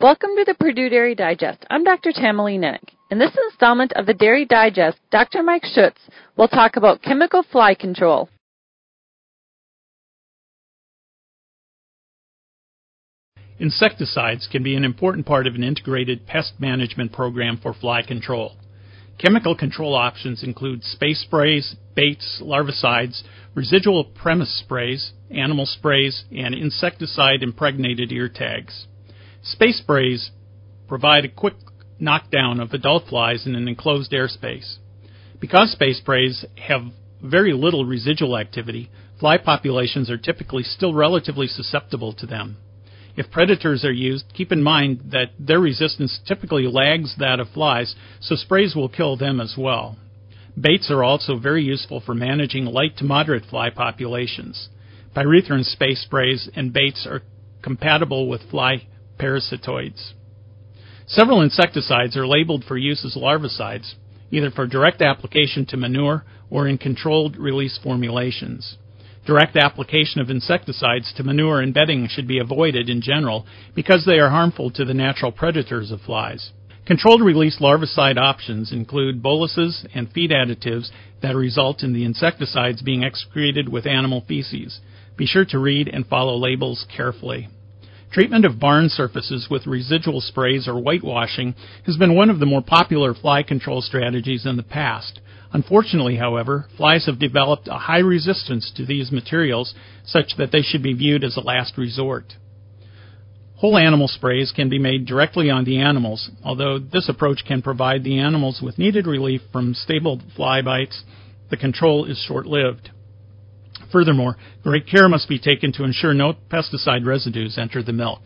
Welcome to the Purdue Dairy Digest. I'm Dr. Tamilee Nennich. In this installment of the Dairy Digest, Dr. Mike Schutz will talk about chemical fly control. Insecticides can be an important part of an integrated pest management program for fly control. Chemical control options include space sprays, baits, larvicides, residual premise sprays, animal sprays, and insecticide impregnated ear tags. Space sprays provide a quick knockdown of adult flies in an enclosed airspace. Because space sprays have very little residual activity, fly populations are typically still relatively susceptible to them. If predators are used, keep in mind that their resistance typically lags that of flies, so sprays will kill them as well. Baits are also very useful for managing light to moderate fly populations. Pyrethrin space sprays and baits are compatible with fly parasitoids. Several insecticides are labeled for use as larvicides, either for direct application to manure or in controlled release formulations. Direct application of insecticides to manure and bedding should be avoided in general because they are harmful to the natural predators of flies. Controlled release larvicide options include boluses and feed additives that result in the insecticides being excreted with animal feces. Be sure to read and follow labels carefully. Treatment of barn surfaces with residual sprays or whitewashing has been one of the more popular fly control strategies in the past. Unfortunately, however, flies have developed a high resistance to these materials such that they should be viewed as a last resort. Whole animal sprays can be made directly on the animals, although this approach can provide the animals with needed relief from stable fly bites, the control is short lived. Furthermore, great care must be taken to ensure no pesticide residues enter the milk.